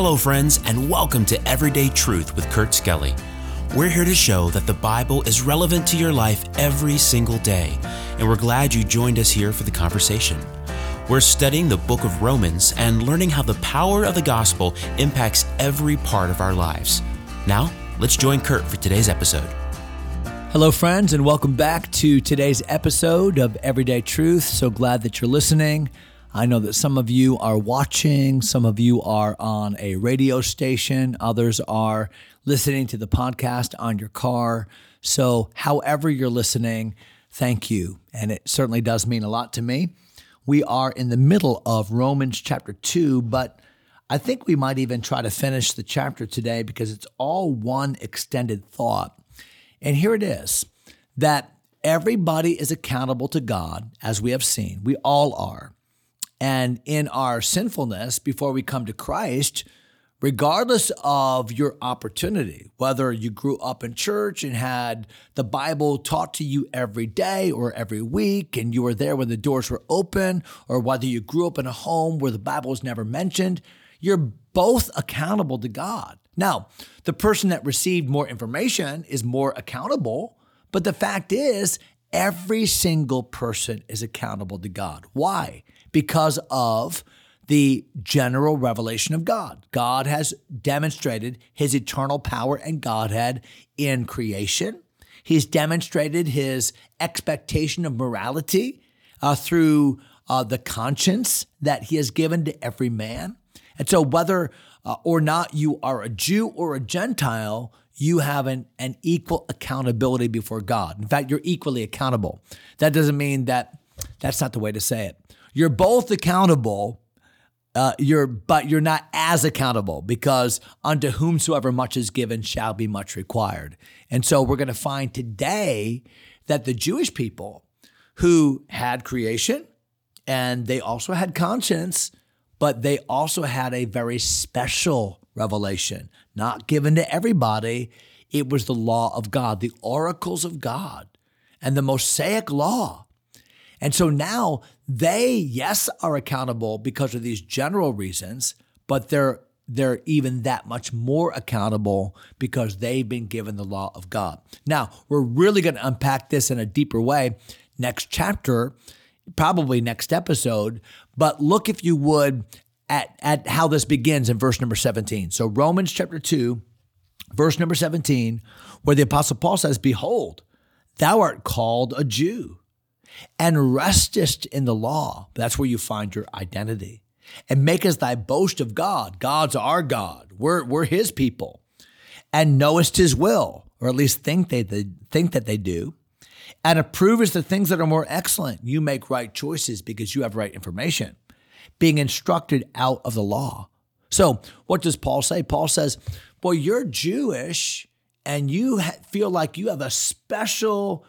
Hello, friends, and welcome to Everyday Truth with Kurt Skelly. We're here to show that the Bible is relevant to your life every single day, and we're glad you joined us here for the conversation. We're studying the book of Romans and learning how the power of the gospel impacts every part of our lives. Now, let's join Kurt for today's episode. Hello, friends, and welcome back to today's episode of Everyday Truth. So glad that you're listening. I know that some of you are watching, some of you are on a radio station, others are listening to the podcast on your car. So, however you're listening, thank you. And it certainly does mean a lot to me. We are in the middle of Romans chapter 2, but I think we might even try to finish the chapter today because it's all one extended thought. And here it is that everybody is accountable to God, as we have seen. We all are. And in our sinfulness, before we come to Christ, regardless of your opportunity, whether you grew up in church and had the Bible taught to you every day or every week, and you were there when the doors were open, or whether you grew up in a home where the Bible was never mentioned, you're both accountable to God. Now, the person that received more information is more accountable, but the fact is, every single person is accountable to God. Why? Because of the general revelation of God. God has demonstrated his eternal power and Godhead in creation. He's demonstrated his expectation of morality uh, through uh, the conscience that he has given to every man. And so, whether uh, or not you are a Jew or a Gentile, you have an, an equal accountability before God. In fact, you're equally accountable. That doesn't mean that that's not the way to say it. You're both accountable. Uh, you're but you're not as accountable because unto whomsoever much is given shall be much required. And so we're going to find today that the Jewish people who had creation and they also had conscience, but they also had a very special revelation, not given to everybody. It was the law of God, the oracles of God, and the Mosaic law and so now they, yes, are accountable because of these general reasons, but they're they're even that much more accountable because they've been given the law of God. Now, we're really going to unpack this in a deeper way next chapter, probably next episode, but look if you would at, at how this begins in verse number 17. So, Romans chapter 2, verse number 17, where the Apostle Paul says, Behold, thou art called a Jew and restest in the law. That's where you find your identity. And make us thy boast of God. God's our God. We're, we're his people. And knowest his will, or at least think they, they think that they do. And approvest the things that are more excellent. You make right choices because you have right information. Being instructed out of the law. So, what does Paul say? Paul says, Well, you're Jewish and you feel like you have a special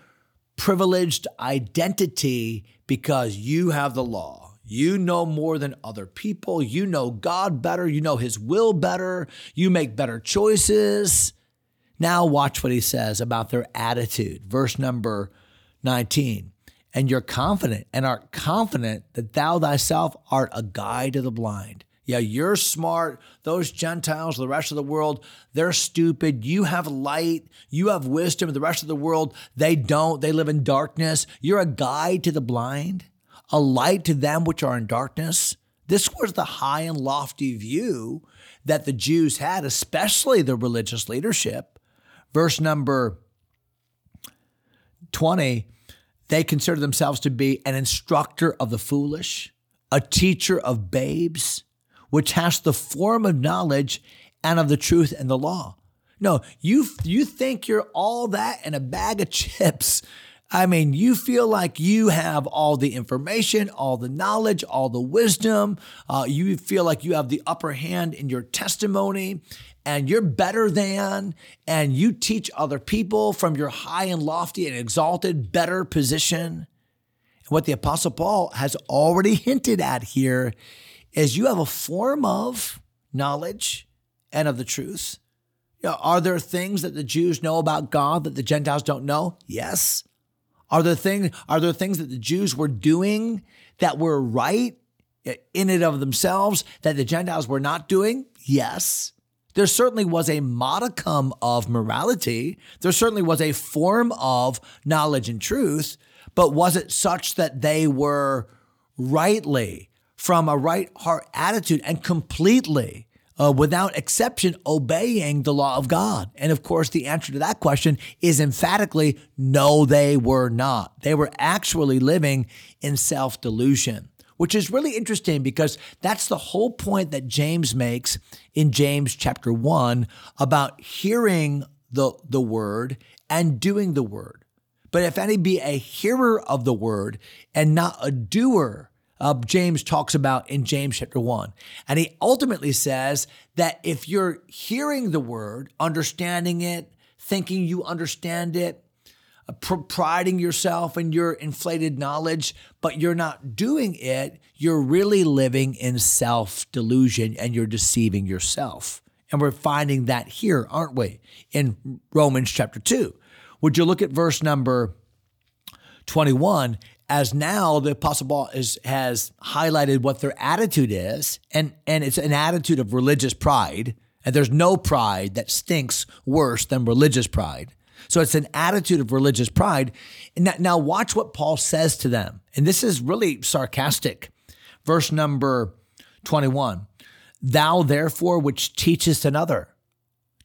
privileged identity because you have the law. You know more than other people. You know God better. You know His will better. You make better choices. Now, watch what he says about their attitude. Verse number 19. And you're confident and art confident that thou thyself art a guide to the blind. Yeah, you're smart. Those Gentiles, the rest of the world, they're stupid. You have light. You have wisdom. The rest of the world, they don't. They live in darkness. You're a guide to the blind, a light to them which are in darkness. This was the high and lofty view that the Jews had, especially the religious leadership. Verse number 20, they consider themselves to be an instructor of the foolish, a teacher of babes which has the form of knowledge and of the truth and the law. No, you you think you're all that in a bag of chips. I mean, you feel like you have all the information, all the knowledge, all the wisdom. Uh, you feel like you have the upper hand in your testimony and you're better than, and you teach other people from your high and lofty and exalted, better position. And what the Apostle Paul has already hinted at here is you have a form of knowledge and of the truth. Are there things that the Jews know about God that the Gentiles don't know? Yes. Are there things are there things that the Jews were doing that were right in and of themselves that the Gentiles were not doing? Yes. There certainly was a modicum of morality. There certainly was a form of knowledge and truth, but was it such that they were rightly, from a right heart attitude, and completely uh, without exception, obeying the law of God? And of course, the answer to that question is emphatically no, they were not. They were actually living in self delusion, which is really interesting because that's the whole point that James makes in James chapter 1 about hearing the, the word and doing the word. But if any be a hearer of the word and not a doer, uh, James talks about in James chapter 1. And he ultimately says that if you're hearing the word, understanding it, thinking you understand it, uh, priding yourself in your inflated knowledge, but you're not doing it, you're really living in self delusion and you're deceiving yourself. And we're finding that here, aren't we? In Romans chapter 2. Would you look at verse number 21 as now the apostle paul is, has highlighted what their attitude is and, and it's an attitude of religious pride and there's no pride that stinks worse than religious pride. So it's an attitude of religious pride. And now watch what paul says to them. And this is really sarcastic. Verse number 21 thou therefore which teachest another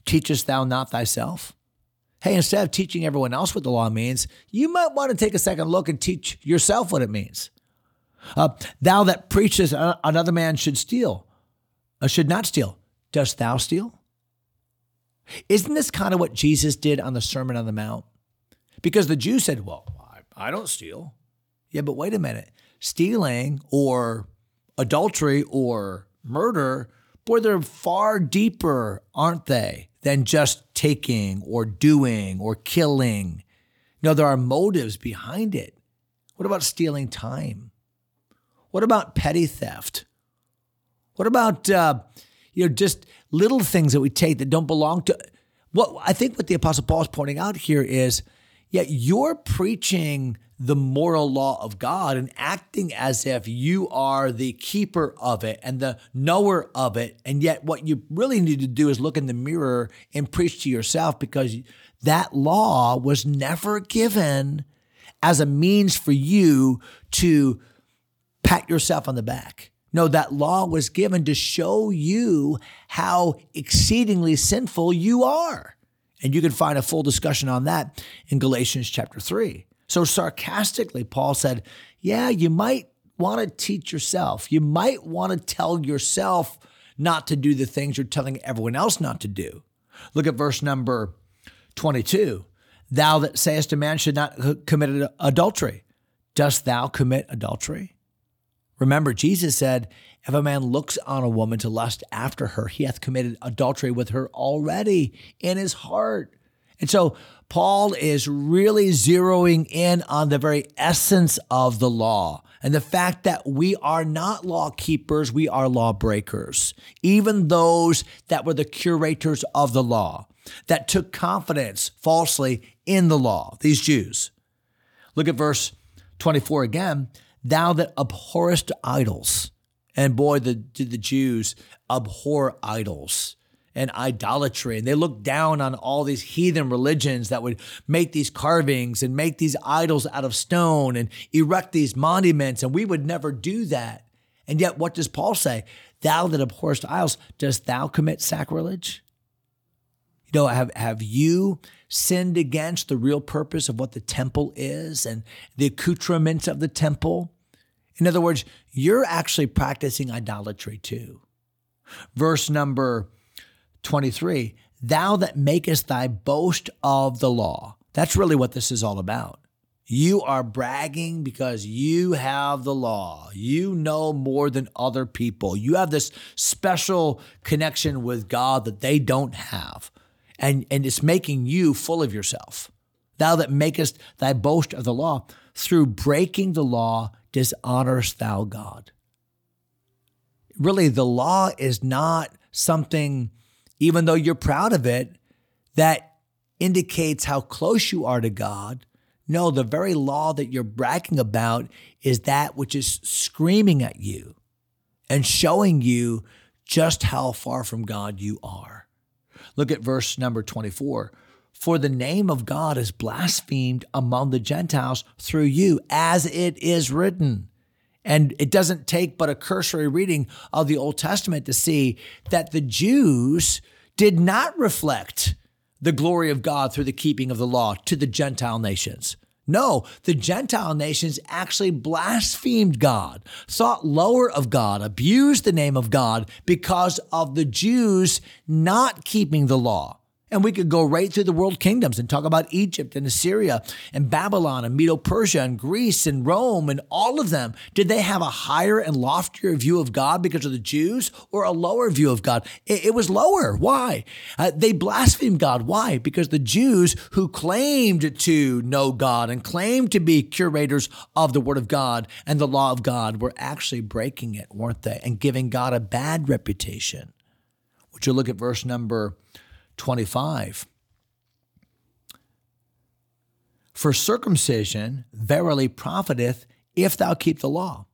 teachest thou not thyself hey, instead of teaching everyone else what the law means, you might want to take a second look and teach yourself what it means. Uh, thou that preachest another man should steal, uh, should not steal. Dost thou steal? Isn't this kind of what Jesus did on the Sermon on the Mount? Because the Jews said, well, I, I don't steal. Yeah, but wait a minute. Stealing or adultery or murder, boy, they're far deeper, aren't they? Than just taking or doing or killing. No, there are motives behind it. What about stealing time? What about petty theft? What about uh, you know just little things that we take that don't belong to? What I think what the Apostle Paul is pointing out here is, yeah, you're preaching the moral law of God and acting as if you are the keeper of it and the knower of it. And yet, what you really need to do is look in the mirror and preach to yourself because that law was never given as a means for you to pat yourself on the back. No, that law was given to show you how exceedingly sinful you are. And you can find a full discussion on that in Galatians chapter 3. So sarcastically, Paul said, Yeah, you might want to teach yourself. You might want to tell yourself not to do the things you're telling everyone else not to do. Look at verse number 22. Thou that sayest a man should not commit adultery, dost thou commit adultery? Remember, Jesus said, If a man looks on a woman to lust after her, he hath committed adultery with her already in his heart. And so Paul is really zeroing in on the very essence of the law and the fact that we are not law keepers, we are law breakers. Even those that were the curators of the law, that took confidence falsely in the law, these Jews. Look at verse 24 again. Thou that abhorrest idols. And boy, the, the Jews abhor idols and idolatry. And they looked down on all these heathen religions that would make these carvings and make these idols out of stone and erect these monuments. And we would never do that. And yet, what does Paul say? Thou that abhorrest idols, dost thou commit sacrilege? You know, have, have you sinned against the real purpose of what the temple is and the accoutrements of the temple? In other words, you're actually practicing idolatry too. Verse number 23, thou that makest thy boast of the law. That's really what this is all about. You are bragging because you have the law. You know more than other people. You have this special connection with God that they don't have. And, and it's making you full of yourself. Thou that makest thy boast of the law, through breaking the law, dishonorest thou God. Really, the law is not something even though you're proud of it, that indicates how close you are to God. No, the very law that you're bragging about is that which is screaming at you and showing you just how far from God you are. Look at verse number 24. For the name of God is blasphemed among the Gentiles through you, as it is written. And it doesn't take but a cursory reading of the Old Testament to see that the Jews did not reflect the glory of God through the keeping of the law to the Gentile nations. No, the Gentile nations actually blasphemed God, thought lower of God, abused the name of God because of the Jews not keeping the law. And we could go right through the world kingdoms and talk about Egypt and Assyria and Babylon and Medo Persia and Greece and Rome and all of them. Did they have a higher and loftier view of God because of the Jews or a lower view of God? It, it was lower. Why? Uh, they blasphemed God. Why? Because the Jews who claimed to know God and claimed to be curators of the Word of God and the law of God were actually breaking it, weren't they? And giving God a bad reputation. Would you look at verse number 25. For circumcision verily profiteth if thou keep the law.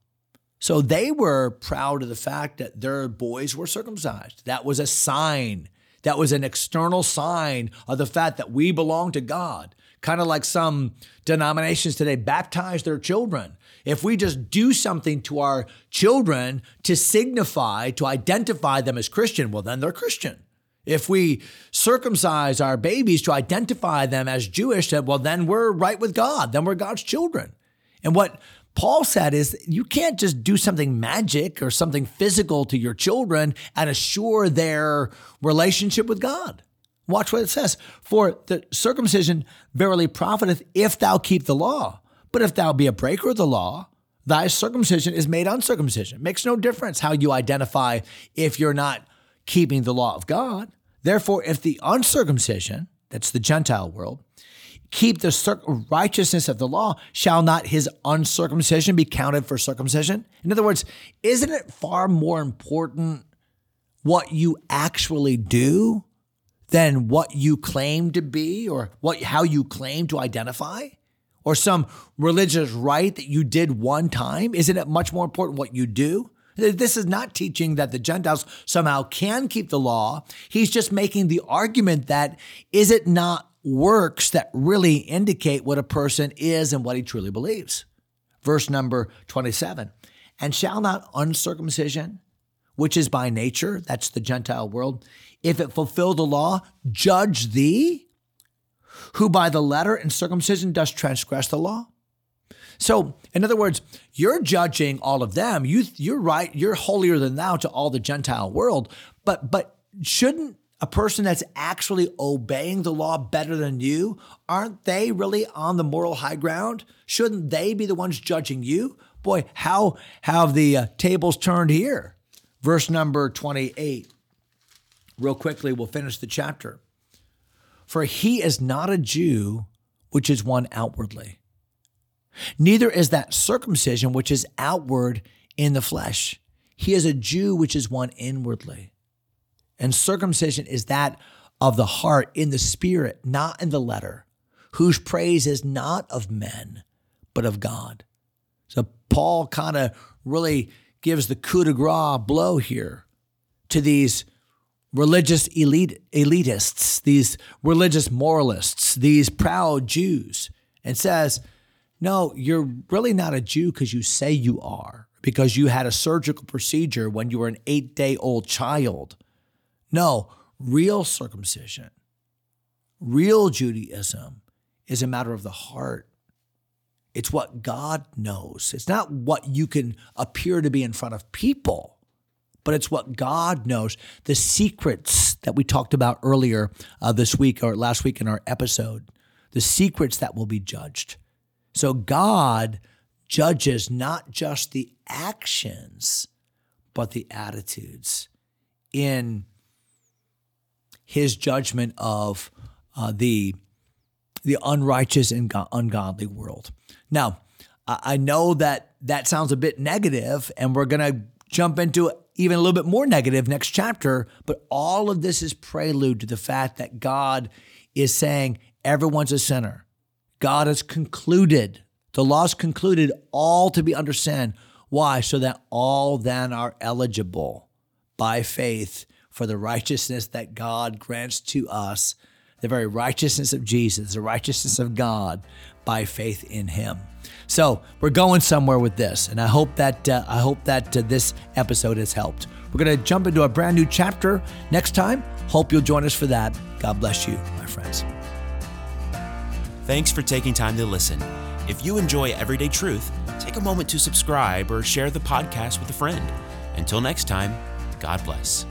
So they were proud of the fact that their boys were circumcised. That was a sign. That was an external sign of the fact that we belong to God. Kind of like some denominations today baptize their children. If we just do something to our children to signify, to identify them as Christian, well, then they're Christian. If we circumcise our babies to identify them as Jewish, well, then we're right with God. Then we're God's children. And what Paul said is you can't just do something magic or something physical to your children and assure their relationship with God. Watch what it says. For the circumcision verily profiteth if thou keep the law. But if thou be a breaker of the law, thy circumcision is made uncircumcision. Makes no difference how you identify if you're not keeping the law of God. Therefore, if the uncircumcision, that's the Gentile world, keep the righteousness of the law, shall not his uncircumcision be counted for circumcision? In other words, isn't it far more important what you actually do than what you claim to be or what how you claim to identify? Or some religious rite that you did one time? Isn't it much more important what you do? This is not teaching that the Gentiles somehow can keep the law. He's just making the argument that is it not works that really indicate what a person is and what he truly believes? Verse number 27 And shall not uncircumcision, which is by nature, that's the Gentile world, if it fulfill the law, judge thee, who by the letter and circumcision does transgress the law? So, in other words, you're judging all of them. You, you're right. You're holier than thou to all the Gentile world. But, but shouldn't a person that's actually obeying the law better than you, aren't they really on the moral high ground? Shouldn't they be the ones judging you? Boy, how have the uh, tables turned here? Verse number 28. Real quickly, we'll finish the chapter. For he is not a Jew, which is one outwardly Neither is that circumcision which is outward in the flesh. He is a Jew which is one inwardly. And circumcision is that of the heart in the spirit, not in the letter, whose praise is not of men, but of God. So Paul kind of really gives the coup de grace blow here to these religious elite, elitists, these religious moralists, these proud Jews, and says, no, you're really not a Jew because you say you are, because you had a surgical procedure when you were an eight day old child. No, real circumcision, real Judaism is a matter of the heart. It's what God knows. It's not what you can appear to be in front of people, but it's what God knows. The secrets that we talked about earlier uh, this week or last week in our episode, the secrets that will be judged. So God judges not just the actions, but the attitudes in his judgment of uh, the, the unrighteous and ungodly world. Now, I know that that sounds a bit negative, and we're going to jump into even a little bit more negative next chapter, but all of this is prelude to the fact that God is saying everyone's a sinner. God has concluded, the law's concluded all to be understand. Why? So that all then are eligible. by faith for the righteousness that God grants to us, the very righteousness of Jesus, the righteousness of God by faith in Him. So we're going somewhere with this, and I hope that uh, I hope that uh, this episode has helped. We're going to jump into a brand new chapter next time. Hope you'll join us for that. God bless you, my friends. Thanks for taking time to listen. If you enjoy Everyday Truth, take a moment to subscribe or share the podcast with a friend. Until next time, God bless.